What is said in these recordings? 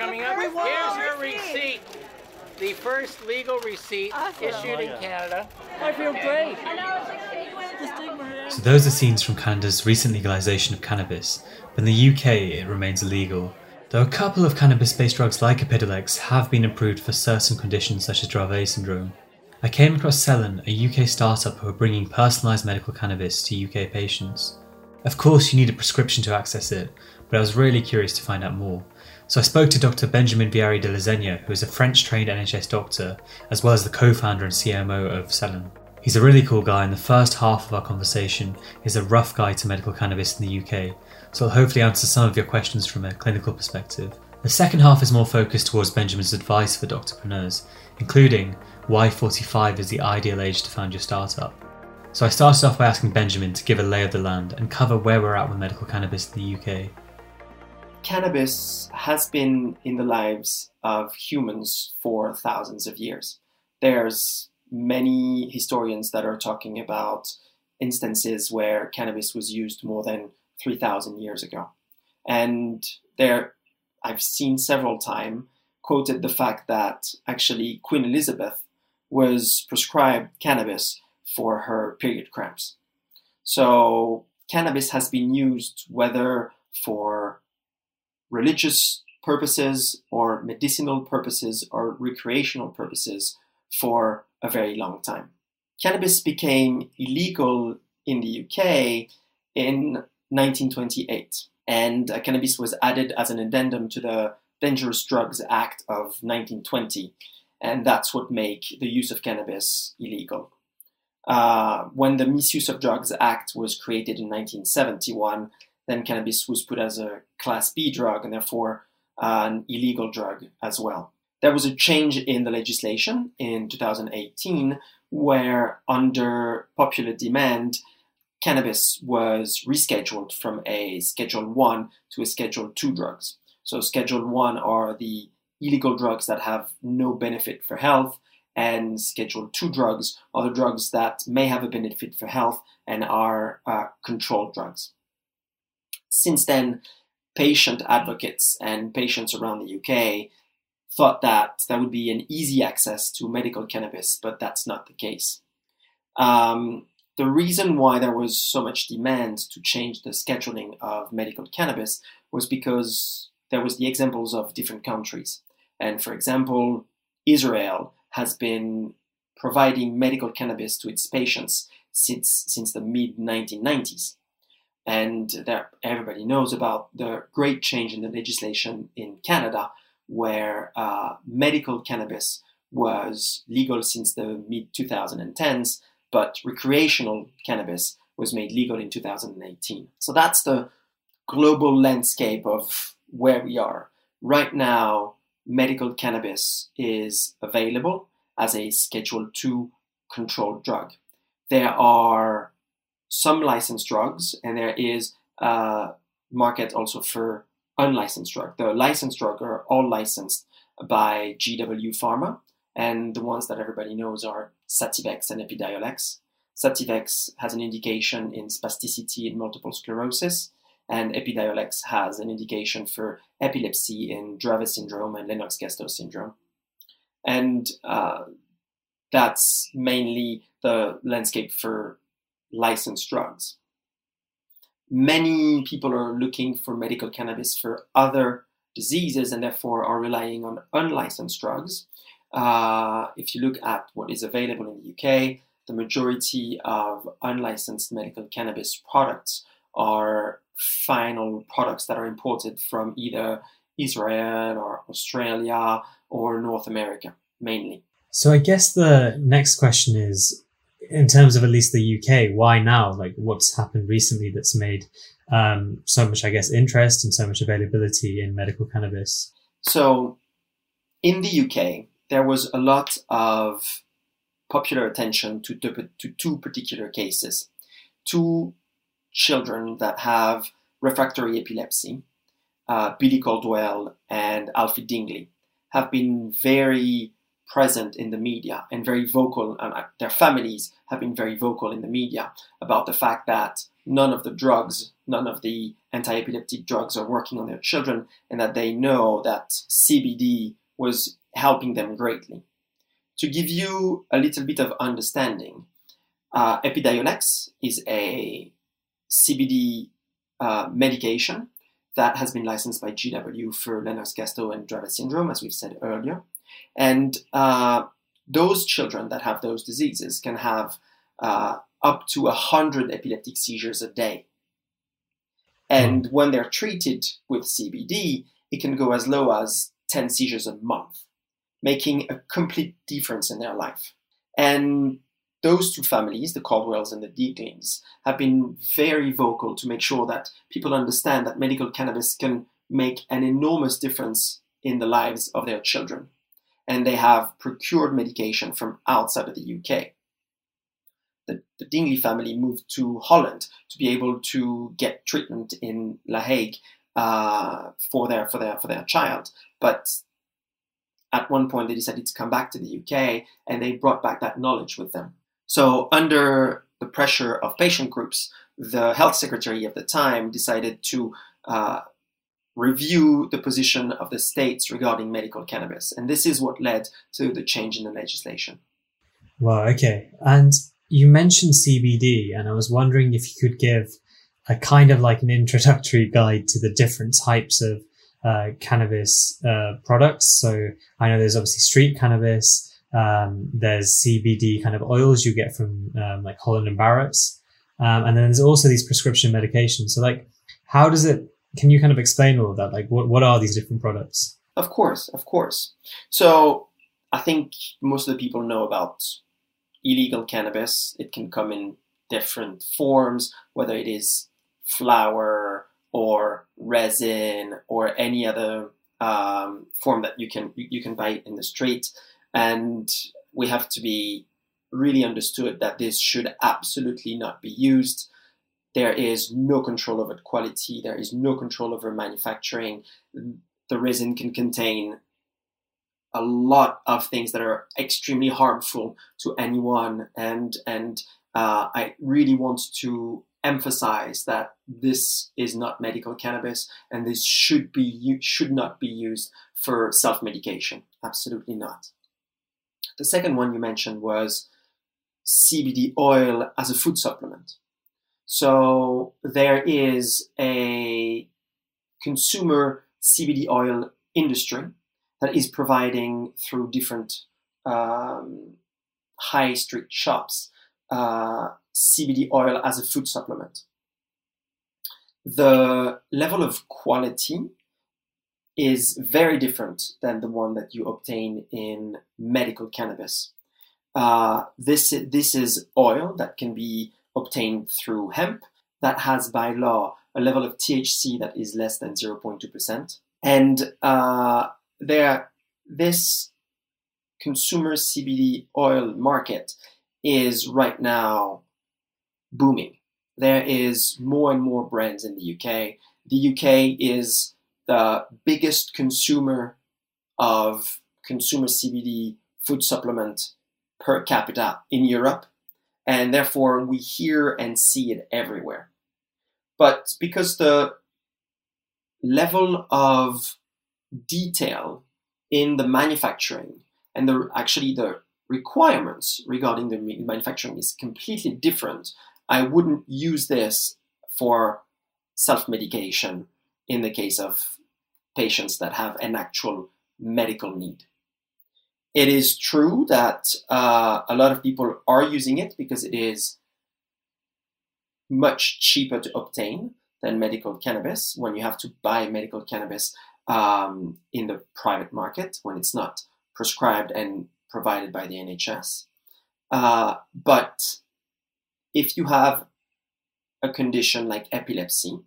coming up. Here's your receipt. The first legal receipt issued in oh, Canada. I feel great. So those are scenes from Canada's recent legalization of cannabis, but in the UK it remains illegal. Though a couple of cannabis-based drugs like Epidiolex have been approved for certain conditions such as Dravet syndrome. I came across Cellen, a UK startup who are bringing personalised medical cannabis to UK patients. Of course, you need a prescription to access it, but I was really curious to find out more. So I spoke to Dr. Benjamin Viari de Lasegna, who is a French trained NHS doctor, as well as the co founder and CMO of Cellen. He's a really cool guy, and the first half of our conversation is a rough guide to medical cannabis in the UK, so I'll hopefully answer some of your questions from a clinical perspective. The second half is more focused towards Benjamin's advice for doctorpreneurs, including why 45 is the ideal age to found your startup. So I started off by asking Benjamin to give a lay of the land and cover where we're at with medical cannabis in the UK. Cannabis has been in the lives of humans for thousands of years. There's many historians that are talking about instances where cannabis was used more than 3,000 years ago. And there, I've seen several times quoted the fact that actually Queen Elizabeth was prescribed cannabis for her period cramps. So cannabis has been used whether for religious purposes or medicinal purposes or recreational purposes for a very long time. Cannabis became illegal in the UK in 1928, and uh, cannabis was added as an addendum to the Dangerous Drugs Act of 1920, and that's what made the use of cannabis illegal. Uh, when the Misuse of Drugs Act was created in 1971, then cannabis was put as a Class B drug and therefore uh, an illegal drug as well. There was a change in the legislation in 2018 where, under popular demand, cannabis was rescheduled from a Schedule 1 to a Schedule 2 drugs. So, Schedule 1 are the illegal drugs that have no benefit for health, and Schedule 2 drugs are the drugs that may have a benefit for health and are uh, controlled drugs. Since then, patient advocates and patients around the UK thought that that would be an easy access to medical cannabis, but that's not the case. Um, the reason why there was so much demand to change the scheduling of medical cannabis was because there was the examples of different countries. And for example, Israel has been providing medical cannabis to its patients since, since the mid 1990s. And everybody knows about the great change in the legislation in Canada where uh, medical cannabis was legal since the mid 2010s, but recreational cannabis was made legal in 2018. So that's the global landscape of where we are. Right now, medical cannabis is available as a Schedule II controlled drug. There are some licensed drugs, and there is a market also for unlicensed drug. The licensed drug are all licensed by GW Pharma, and the ones that everybody knows are Sativex and Epidiolex. Sativex has an indication in spasticity in multiple sclerosis, and Epidiolex has an indication for epilepsy in Dravet syndrome and Lennox-Gastaut syndrome. And uh, that's mainly the landscape for licensed drugs many people are looking for medical cannabis for other diseases and therefore are relying on unlicensed drugs. Uh, if you look at what is available in the UK, the majority of unlicensed medical cannabis products are final products that are imported from either Israel or Australia or North America mainly. So I guess the next question is in terms of at least the UK, why now? Like, what's happened recently that's made um, so much, I guess, interest and so much availability in medical cannabis? So, in the UK, there was a lot of popular attention to, to, to two particular cases. Two children that have refractory epilepsy, uh, Billy Caldwell and Alfie Dingley, have been very present in the media and very vocal, and uh, their families have been very vocal in the media about the fact that none of the drugs, none of the anti epileptic drugs are working on their children, and that they know that CBD was helping them greatly. To give you a little bit of understanding, uh, Epidiolex is a CBD uh, medication that has been licensed by GW for Lennox-Gastaut and Dravet syndrome, as we've said earlier. And uh, those children that have those diseases can have uh, up to 100 epileptic seizures a day. And hmm. when they're treated with CBD, it can go as low as 10 seizures a month, making a complete difference in their life. And those two families, the Caldwells and the Deaklings, have been very vocal to make sure that people understand that medical cannabis can make an enormous difference in the lives of their children. And they have procured medication from outside of the UK. The, the Dingley family moved to Holland to be able to get treatment in La Hague uh, for their for their for their child, but at one point they decided to come back to the UK and they brought back that knowledge with them. So, under the pressure of patient groups, the health secretary of the time decided to uh, review the position of the states regarding medical cannabis. And this is what led to the change in the legislation. Wow, okay. And you mentioned CBD, and I was wondering if you could give a kind of like an introductory guide to the different types of uh, cannabis uh, products. So I know there's obviously street cannabis, um, there's CBD kind of oils you get from um, like Holland and Barrett's. Um, and then there's also these prescription medications. So like, how does it, can you kind of explain all of that? Like what, what are these different products? Of course, of course. So I think most of the people know about illegal cannabis. It can come in different forms, whether it is flower or resin or any other um, form that you can you can buy in the street. And we have to be really understood that this should absolutely not be used. There is no control over quality, there is no control over manufacturing. The resin can contain a lot of things that are extremely harmful to anyone and and uh, I really want to emphasize that this is not medical cannabis and this should be should not be used for self-medication absolutely not the second one you mentioned was CBD oil as a food supplement. So there is a consumer CBD oil industry that is providing through different um, high street shops uh, CBD oil as a food supplement. The level of quality is very different than the one that you obtain in medical cannabis. Uh, this, this is oil that can be obtained through hemp that has by law a level of THC that is less than 0.2%. And uh, there, this consumer CBD oil market is right now booming. There is more and more brands in the UK. The UK is the biggest consumer of consumer CBD food supplement per capita in Europe, and therefore we hear and see it everywhere. But because the level of detail in the manufacturing and the actually the requirements regarding the manufacturing is completely different, I wouldn't use this for self-medication in the case of patients that have an actual medical need. It is true that uh, a lot of people are using it because it is much cheaper to obtain than medical cannabis when you have to buy medical cannabis um, in the private market when it's not prescribed and provided by the NHS. Uh, but if you have a condition like epilepsy,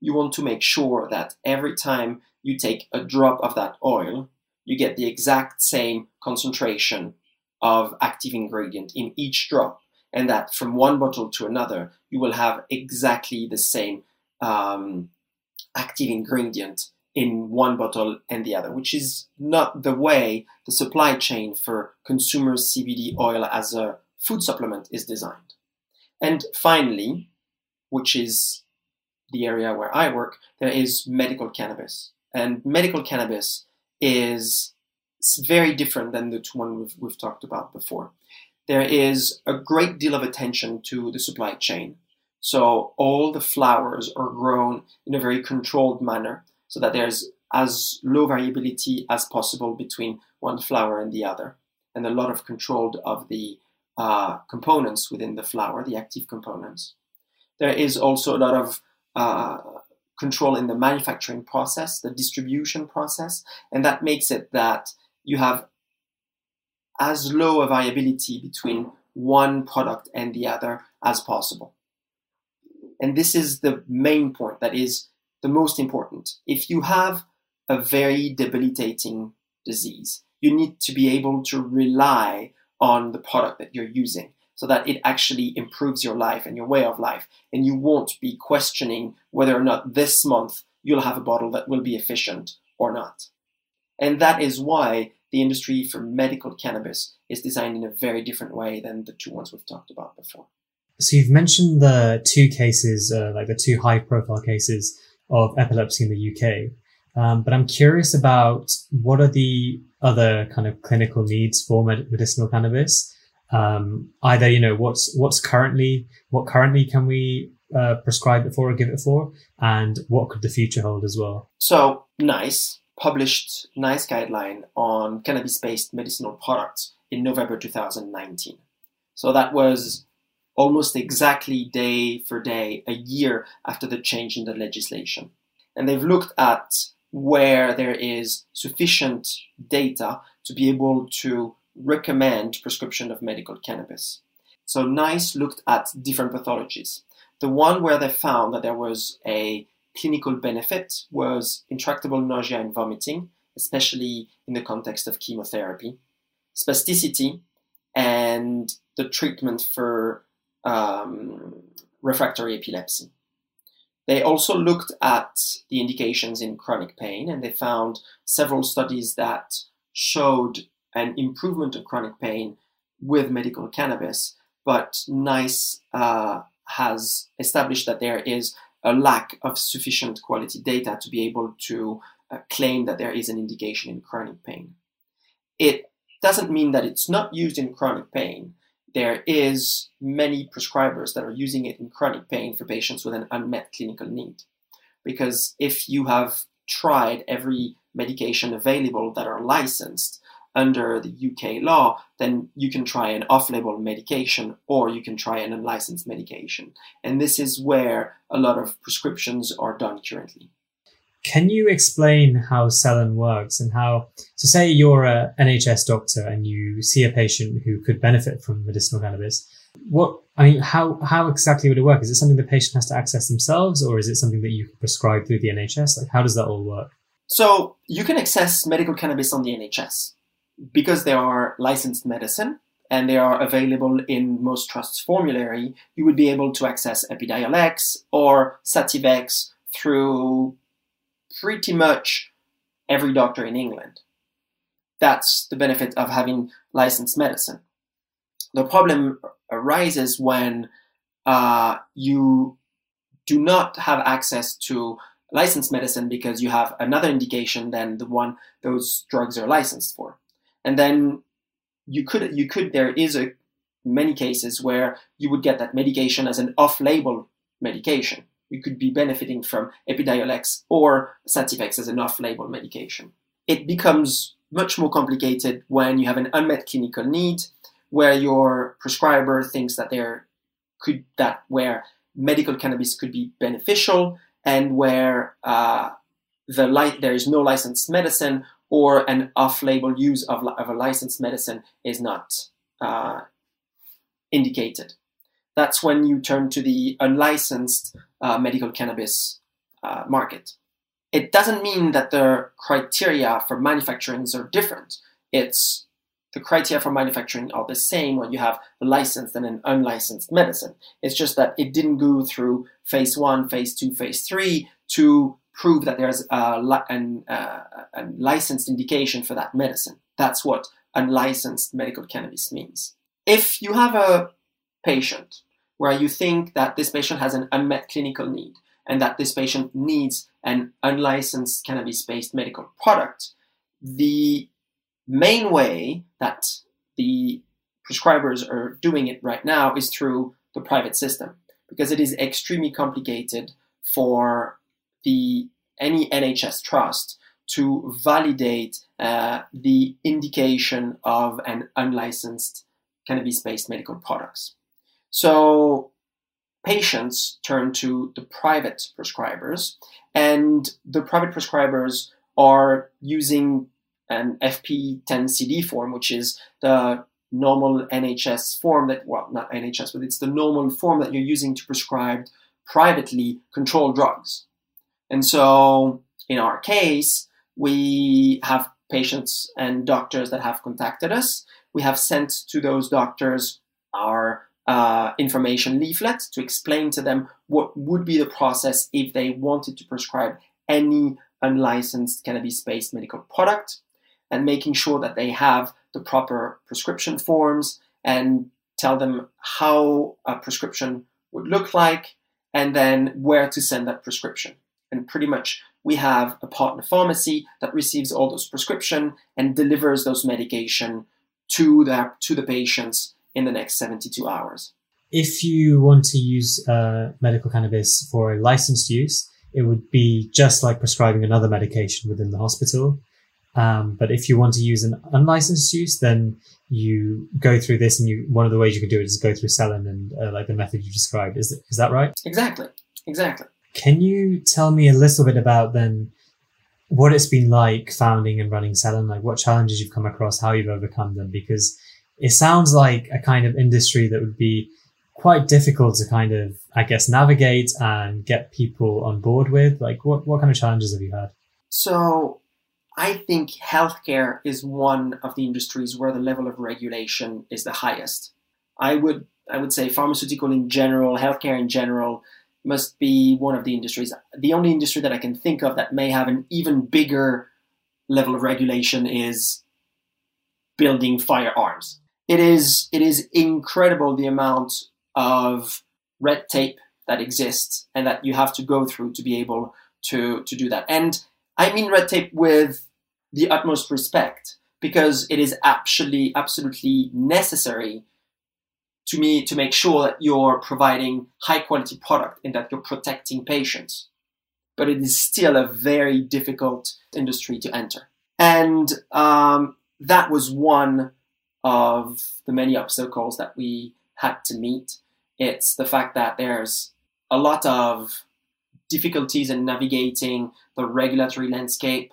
you want to make sure that every time you take a drop of that oil, you get the exact same concentration of active ingredient in each drop, and that from one bottle to another, you will have exactly the same um, active ingredient in one bottle and the other, which is not the way the supply chain for consumer CBD oil as a food supplement is designed. And finally, which is the area where I work, there is medical cannabis. And medical cannabis is very different than the one we've, we've talked about before. There is a great deal of attention to the supply chain. So all the flowers are grown in a very controlled manner so that there's as low variability as possible between one flower and the other, and a lot of control of the uh, components within the flower, the active components. There is also a lot of uh, control in the manufacturing process, the distribution process, and that makes it that you have as low a variability between one product and the other as possible. And this is the main point that is the most important. If you have a very debilitating disease, you need to be able to rely on the product that you're using so that it actually improves your life and your way of life. And you won't be questioning whether or not this month you'll have a bottle that will be efficient or not. And that is why the industry for medical cannabis is designed in a very different way than the two ones we've talked about before. So you've mentioned the two cases, uh, like the two high profile cases of epilepsy in the UK. Um, but I'm curious about what are the other kind of clinical needs for med- medicinal cannabis? Um, either, you know, what's, what's currently, what currently can we uh, prescribe it for or give it for? And what could the future hold as well? So, NICE published NICE guideline on cannabis based medicinal products in November 2019. So that was almost exactly day for day, a year after the change in the legislation. And they've looked at where there is sufficient data to be able to recommend prescription of medical cannabis. So NICE looked at different pathologies. The one where they found that there was a clinical benefit was intractable nausea and vomiting, especially in the context of chemotherapy, spasticity, and the treatment for um, refractory epilepsy. They also looked at the indications in chronic pain and they found several studies that showed an improvement of chronic pain with medical cannabis, but NICE uh, has established that there is a lack of sufficient quality data to be able to uh, claim that there is an indication in chronic pain. It doesn't mean that it's not used in chronic pain, there is many prescribers that are using it in chronic pain for patients with an unmet clinical need. Because if you have tried every medication available that are licensed under the UK law, then you can try an off-label medication or you can try an unlicensed medication. And this is where a lot of prescriptions are done currently. Can you explain how Cellen works and how, so say you're a NHS doctor and you see a patient who could benefit from medicinal cannabis. What, I mean, how, how exactly would it work? Is it something the patient has to access themselves or is it something that you can prescribe through the NHS? Like, how does that all work? So you can access medical cannabis on the NHS because they are licensed medicine and they are available in most trusts formulary, you would be able to access Epidiolex or Sativex through pretty much every doctor in England. That's the benefit of having licensed medicine. The problem arises when uh, you do not have access to licensed medicine because you have another indication than the one those drugs are licensed for. And then you could you could there is a many cases where you would get that medication as an off-label medication you could be benefiting from Epidiolex or Sativex as an off-label medication. It becomes much more complicated when you have an unmet clinical need, where your prescriber thinks that there could that where medical cannabis could be beneficial, and where uh, the li- there is no licensed medicine or an off-label use of, of a licensed medicine is not uh, indicated that's when you turn to the unlicensed uh, medical cannabis uh, market. It doesn't mean that the criteria for manufacturing are different. It's the criteria for manufacturing are the same when you have a licensed and an unlicensed medicine. It's just that it didn't go through phase one, phase two, phase three to prove that there's a, an, uh, a licensed indication for that medicine. That's what unlicensed medical cannabis means. If you have a patient where you think that this patient has an unmet clinical need and that this patient needs an unlicensed cannabis based medical product, the main way that the prescribers are doing it right now is through the private system because it is extremely complicated for the any NHS trust to validate uh, the indication of an unlicensed cannabis-based medical products. So patients turn to the private prescribers, and the private prescribers are using an FP10CD form, which is the normal NHS form that, well, not NHS, but it's the normal form that you're using to prescribe privately controlled drugs. And so in our case, we have patients and doctors that have contacted us. We have sent to those doctors our uh, information leaflet to explain to them what would be the process if they wanted to prescribe any unlicensed cannabis based medical product and making sure that they have the proper prescription forms and tell them how a prescription would look like and then where to send that prescription. And pretty much we have a partner pharmacy that receives all those prescription and delivers those medication to the, to the patients in the next 72 hours. If you want to use uh, medical cannabis for a licensed use, it would be just like prescribing another medication within the hospital. Um, but if you want to use an unlicensed use, then you go through this, and you one of the ways you can do it is go through Cellen and uh, like the method you described. Is is that right? Exactly, exactly. Can you tell me a little bit about then what it's been like founding and running Cellen? Like what challenges you've come across, how you've overcome them? Because it sounds like a kind of industry that would be quite difficult to kind of, I guess, navigate and get people on board with. Like what what kind of challenges have you had? So I think healthcare is one of the industries where the level of regulation is the highest. I would I would say pharmaceutical in general, healthcare in general, must be one of the industries. The only industry that I can think of that may have an even bigger level of regulation is building firearms. It is it is incredible the amount of red tape that exists and that you have to go through to be able to to do that. And I mean red tape with the utmost respect because it is actually absolutely necessary to me to make sure that you're providing high quality product and that you're protecting patients. But it is still a very difficult industry to enter. And um, that was one of the many obstacles that we had to meet. It's the fact that there's a lot of difficulties in navigating the regulatory landscape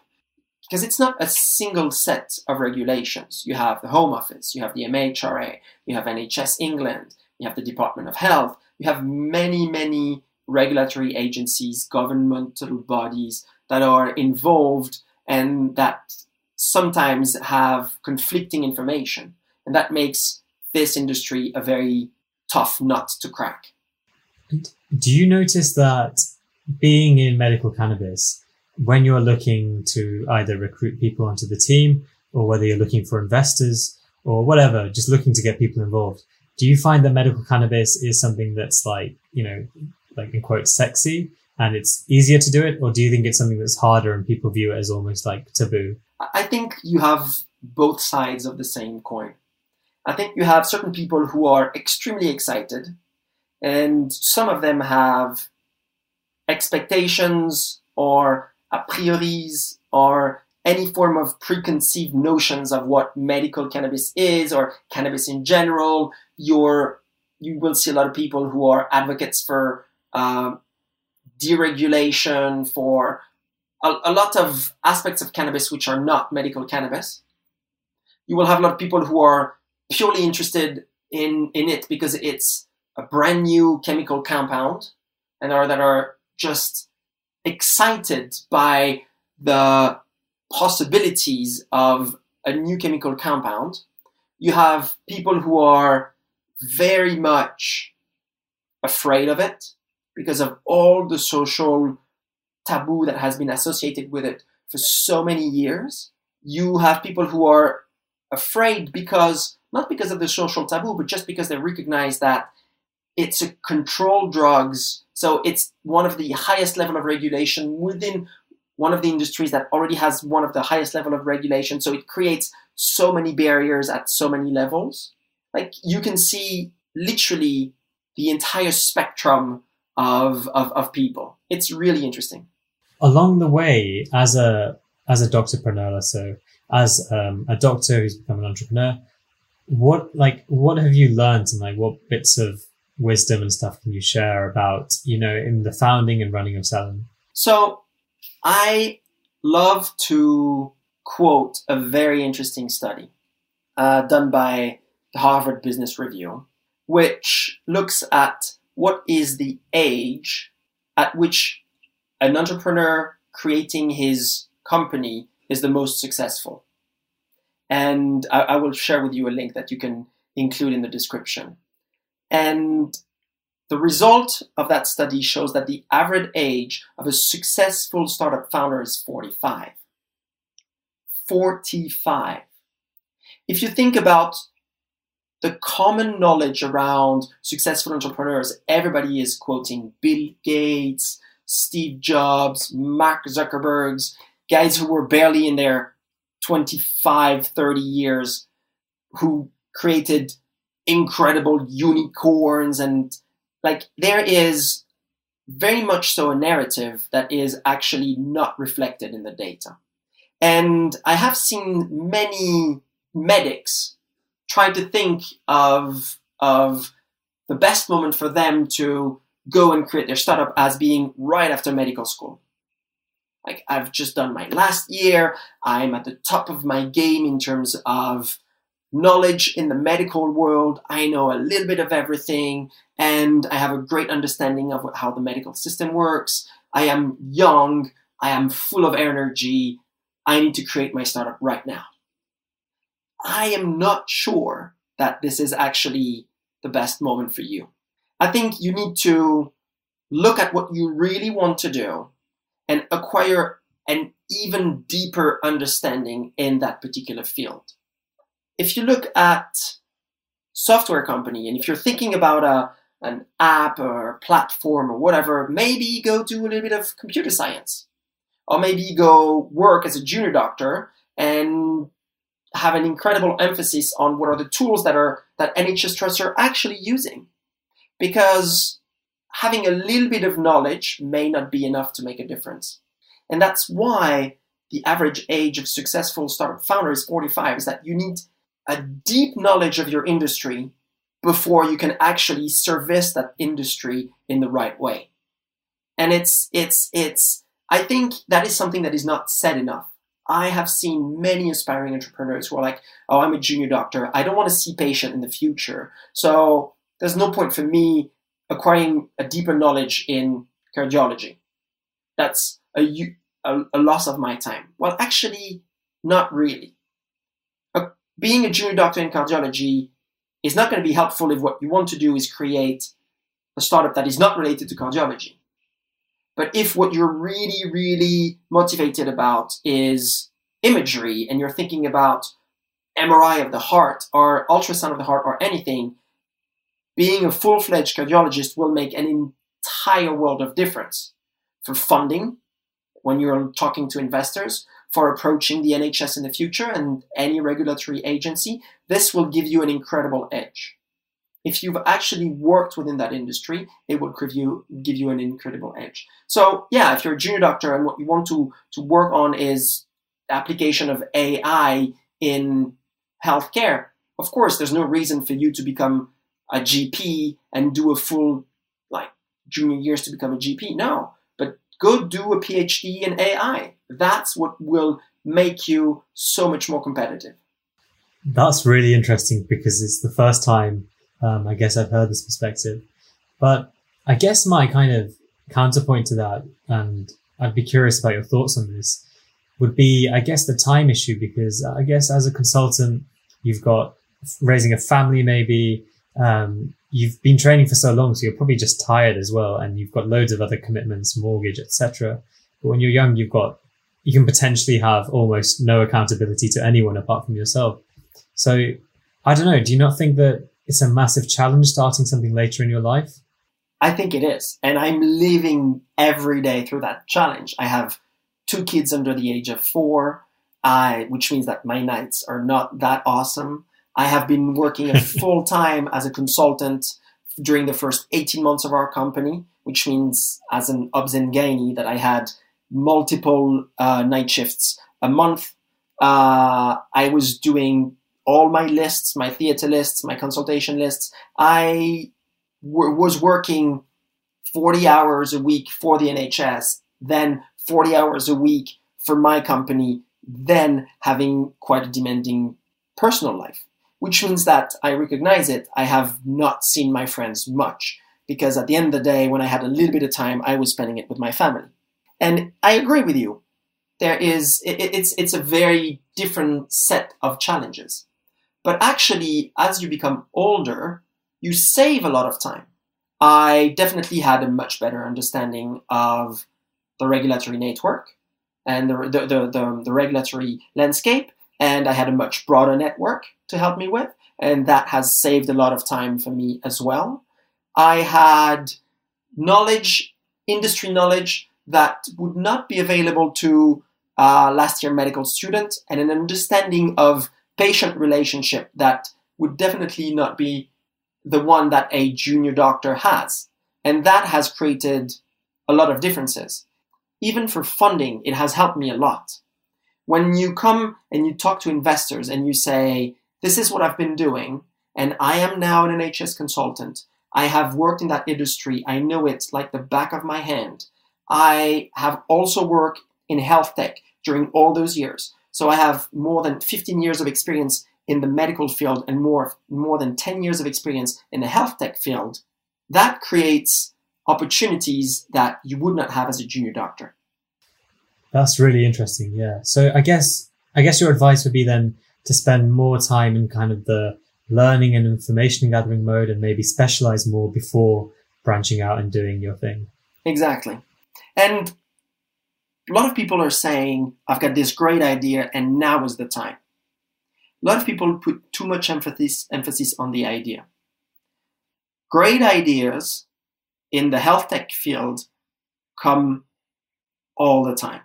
because it's not a single set of regulations. You have the Home Office, you have the MHRA, you have NHS England, you have the Department of Health, you have many, many regulatory agencies, governmental bodies that are involved and that sometimes have conflicting information. And that makes this industry a very tough nut to crack. Do you notice that being in medical cannabis, when you're looking to either recruit people onto the team or whether you're looking for investors or whatever, just looking to get people involved, do you find that medical cannabis is something that's like, you know, like in quote, sexy and it's easier to do it? Or do you think it's something that's harder and people view it as almost like taboo? I think you have both sides of the same coin. I think you have certain people who are extremely excited, and some of them have expectations or a prioris or any form of preconceived notions of what medical cannabis is or cannabis in general. You will see a lot of people who are advocates for uh, deregulation, for a, a lot of aspects of cannabis which are not medical cannabis. You will have a lot of people who are purely interested in, in it because it's a brand new chemical compound and are that are just excited by the possibilities of a new chemical compound. You have people who are very much afraid of it because of all the social taboo that has been associated with it for so many years. You have people who are afraid because, not because of the social taboo, but just because they recognize that it's a controlled drugs. So it's one of the highest level of regulation within one of the industries that already has one of the highest level of regulation. So it creates so many barriers at so many levels. Like you can see literally the entire spectrum of, of, of people. It's really interesting. Along the way, as a as a doctorpreneur, so as um, a doctor who's become an entrepreneur, what like what have you learned and like what bits of wisdom and stuff can you share about you know in the founding and running of Cellen? So, I love to quote a very interesting study uh, done by the Harvard Business Review, which looks at what is the age at which an entrepreneur creating his company is the most successful. And I, I, will share with you a link that you can include in the description. And the result of that study shows that the average age of a successful startup founder is 45. 45. If you think about the common knowledge around successful entrepreneurs, everybody is quoting Bill Gates, Steve Jobs, Mark Zuckerberg's, guys who were barely in their 25, 30 years, who created incredible unicorns. And like, there is very much so a narrative that is actually not reflected in the data. And I have seen many medics try to think of, of the best moment for them to go and create their startup as being right after medical school. Like, I've just done my last year, I'm at the top of my game in terms of knowledge in the medical world. I know a little bit of everything, and I have a great understanding of how the medical system works. I am young, I am full of energy. I need to create my startup right now. I am not sure that this is actually the best moment for you. I think you need to look at what you really want to do and acquire an even deeper understanding in that particular field. If you look at software company and if you're thinking about a an app or platform or whatever, maybe go do a little bit of computer science. Or maybe go work as a junior doctor and have an incredible emphasis on what are the tools that are that NHS trusts are actually using because having a little bit of knowledge may not be enough to make a difference. And that's why the average age of successful startup founder is 45 is that you need a deep knowledge of your industry before you can actually service that industry in the right way. And it's it's it's I think that is something that is not said enough. I have seen many aspiring entrepreneurs who are like, "Oh, I'm a junior doctor. I don't want to see patient in the future. So there's no point for me acquiring a deeper knowledge in cardiology. That's a, a, a loss of my time. Well, actually, not really. Being a junior doctor in cardiology is not going to be helpful if what you want to do is create a startup that is not related to cardiology. But if what you're really, really motivated about is imagery and you're thinking about MRI of the heart or ultrasound of the heart or anything, being a full fledged cardiologist will make an entire world of difference for funding when you're talking to investors, for approaching the NHS in the future and any regulatory agency. This will give you an incredible edge. If you've actually worked within that industry, it will give you give you an incredible edge. So yeah, if you're a junior doctor and what you want to to work on is application of AI in healthcare, of course, there's no reason for you to become a GP and do a full like junior years to become a GP. No, go do a PhD in AI. That's what will make you so much more competitive. That's really interesting because it's the first time um, I guess I've heard this perspective. But I guess my kind of counterpoint to that, and I'd be curious about your thoughts on this, would be I guess the time issue because I guess as a consultant, you've got raising a family maybe um, you've been training for so long, so you're probably just tired as well, and you've got loads of other commitments, mortgage, etc. But when you're young, you've got you can potentially have almost no accountability to anyone apart from yourself. So I don't know. Do you not think that it's a massive challenge starting something later in your life? I think it is. And I'm living every day through that challenge. I have two kids under the age of four, I, which means that my nights are not that awesome. I have been working full time as a consultant during the first 18 months of our company, which means as an Obs&Gynae that I had multiple uh, night shifts a month. Uh, I was doing all my lists, my theater lists, my consultation lists. I w- was working 40 hours a week for the NHS, then 40 hours a week for my company, then having quite a demanding personal life, which means that I recognize it. I have not seen my friends much because at the end of the day, when I had a little bit of time, I was spending it with my family. And I agree with you. There is, it, it's, it's a very different set of challenges. But actually, as you become older, you save a lot of time. I definitely had a much better understanding of the regulatory network and the, the, the, the, the regulatory landscape, and I had a much broader network to help me with, and that has saved a lot of time for me as well. I had knowledge, industry knowledge that would not be available to uh, last year medical student, and an understanding of patient relationship that would definitely not be the one that a junior doctor has. And that has created a lot of differences. Even for funding, it has helped me a lot. When you come and you talk to investors and you say, This is what I've been doing, and I am now an NHS consultant, I have worked in that industry, I know it like the back of my hand. I have also worked in health tech during all those years. So I have more than 15 years of experience in the medical field and more, more than 10 years of experience in the health tech field. That creates opportunities that you would not have as a junior doctor. That's really interesting. Yeah. So I guess I guess your advice would be then to spend more time in kind of the learning and information gathering mode and maybe specialize more before branching out and doing your thing. Exactly. And a lot of people are saying, I've got this great idea and now is the time. A lot of people put too much emphasis, emphasis on the idea. Great ideas in the health tech field come all the time.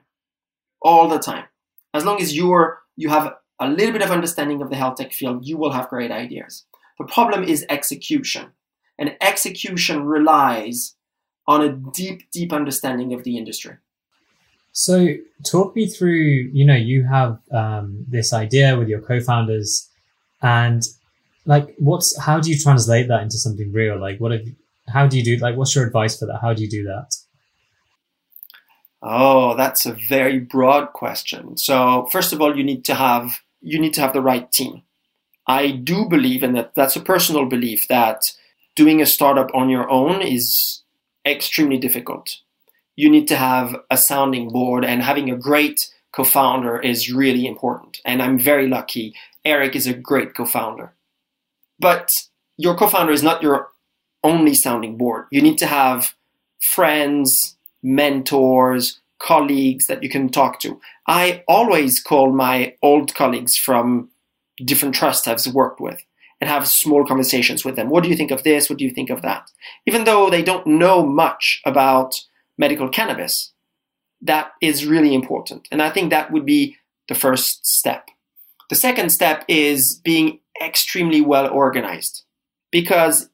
All the time. As long as you're you have a little bit of understanding of the health tech field, you will have great ideas. The problem is execution. And execution relies on a deep, deep understanding of the industry. So, talk me through. You know, you have um, this idea with your co-founders, and like, what's how do you translate that into something real? Like, what have how do you do? Like, what's your advice for that? How do you do that? Oh, that's a very broad question. So, first of all, you need to have you need to have the right team. I do believe, and that that's a personal belief, that doing a startup on your own is extremely difficult you need to have a sounding board and having a great co-founder is really important. And I'm very lucky. Eric is a great co-founder. But your co-founder is not your only sounding board. You need to have friends, mentors, colleagues that you can talk to. I always call my old colleagues from different trusts I've worked with and have small conversations with them. What do you think of this? What do you think of that? Even though they don't know much about medical cannabis. That is really important. And I think that would be the first step. The second step is being extremely well organized. Because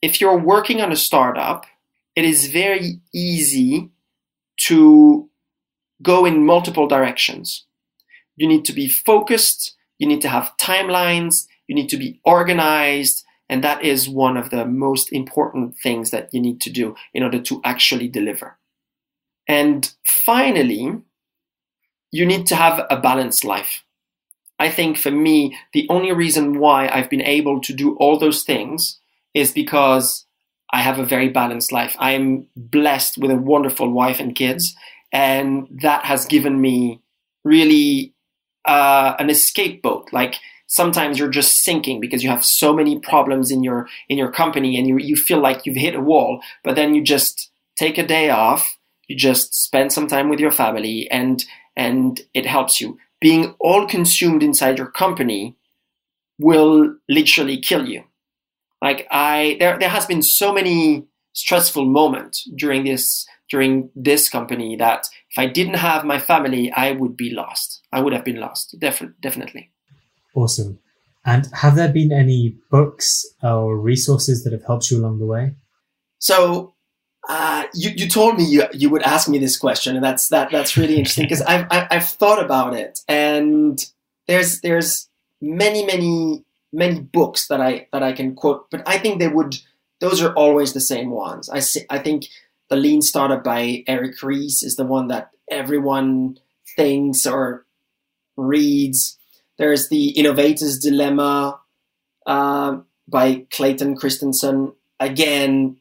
if you're working on a startup, it is very easy to go in multiple directions. You need to be focused, you need to have timelines, you need to be organized, and that is one of the most important things that you need to do in order to actually deliver. And finally, you need to have a balanced life. I think for me, the only reason why I've been able to do all those things is because I have a very balanced life. I am blessed with a wonderful wife and kids, and that has given me really uh, an escape boat. Like sometimes you're just sinking because you have so many problems in your in your company, and you you feel like you've hit a wall. But then you just take a day off, you just spend some time with your family and and it helps you. Being all consumed inside your company will literally kill you. Like I there there has been so many stressful moments during this during this company that if I didn't have my family, I would be lost. I would have been lost, Def- definitely. Awesome. And have there been any books or resources that have helped you along the way? So uh, you, you told me you, you would ask me this question, and that's that that's really interesting because I've I've thought about it, and there's there's many many many books that I that I can quote, but I think they would those are always the same ones. I see, I think the Lean Startup by Eric Ries is the one that everyone thinks or reads. There's the Innovator's Dilemma uh, by Clayton Christensen. Again,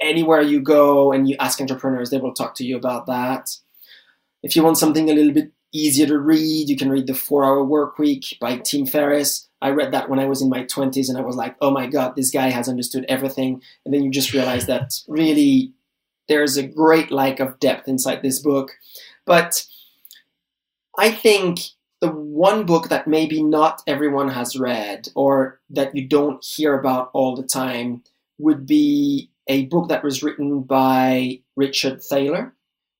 anywhere you go and you ask entrepreneurs, they will talk to you about that. If you want something a little bit easier to read, you can read The Four Hour Work Week by Tim Ferriss. I read that when I was in my 20s and I was like, oh my God, this guy has understood everything. And then you just realize that really there's a great lack of depth inside this book. But I think the one book that maybe not everyone has read or that you don't hear about all the time would be a book that was written by Richard Thaler,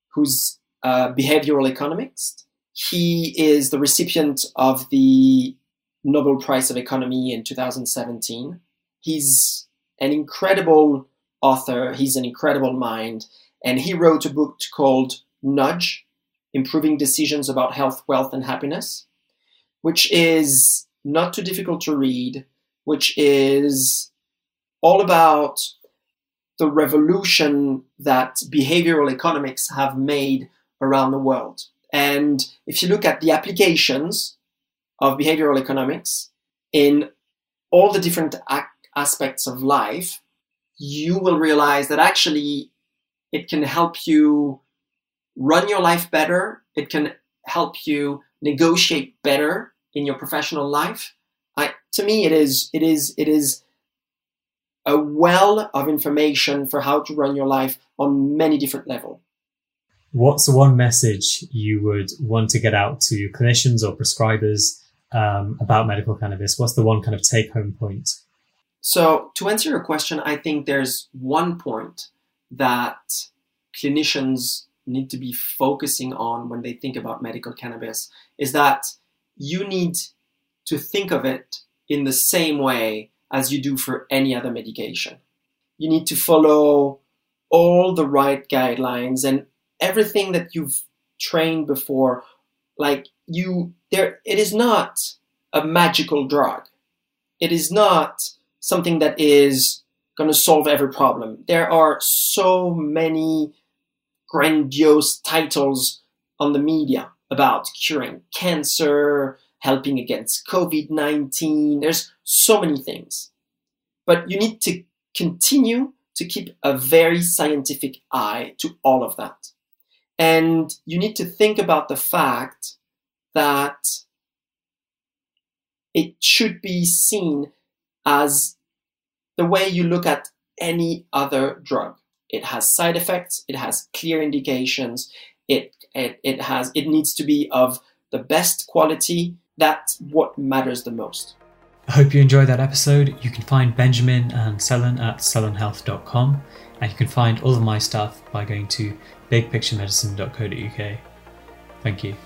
who's a behavioral economist. He is the recipient of the Nobel Prize of Economy in 2017. He's an incredible author, he's an incredible mind, and he wrote a book called Nudge Improving Decisions About Health, Wealth, and Happiness, which is not too difficult to read, which is all about the revolution that behavioral economics have made around the world. And if you look at the applications of behavioral economics in all the different ac- aspects of life, you will realize that actually it can help you run your life better. It can help you negotiate better in your professional life. I, to me, it is it is it is a well of information for how to run your life on many different levels. What's the one message you would want to get out to clinicians or prescribers um, about medical cannabis? What's the one kind of take home point? So, to answer your question, I think there's one point that clinicians need to be focusing on when they think about medical cannabis is that you need to think of it in the same way as you do for any other medication. You need to follow all the right guidelines and everything that you've trained before. Like you, there, it is not a magical drug. It is not something that is going to solve every problem. There are so many grandiose titles on the media about curing cancer, helping against COVID 19. There's so many things. But you need to continue to keep a very scientific eye to all of that. And you need to think about the fact that it should be seen as the way you look at any other drug. It has side effects, it has clear indications, it, it, it has it needs to be of the best quality that's what matters the most. I hope you enjoyed that episode. You can find Benjamin and Cellen at cellenhealth.com, and you can find all of my stuff by going to bigpicturemedicine.co.uk. Thank you.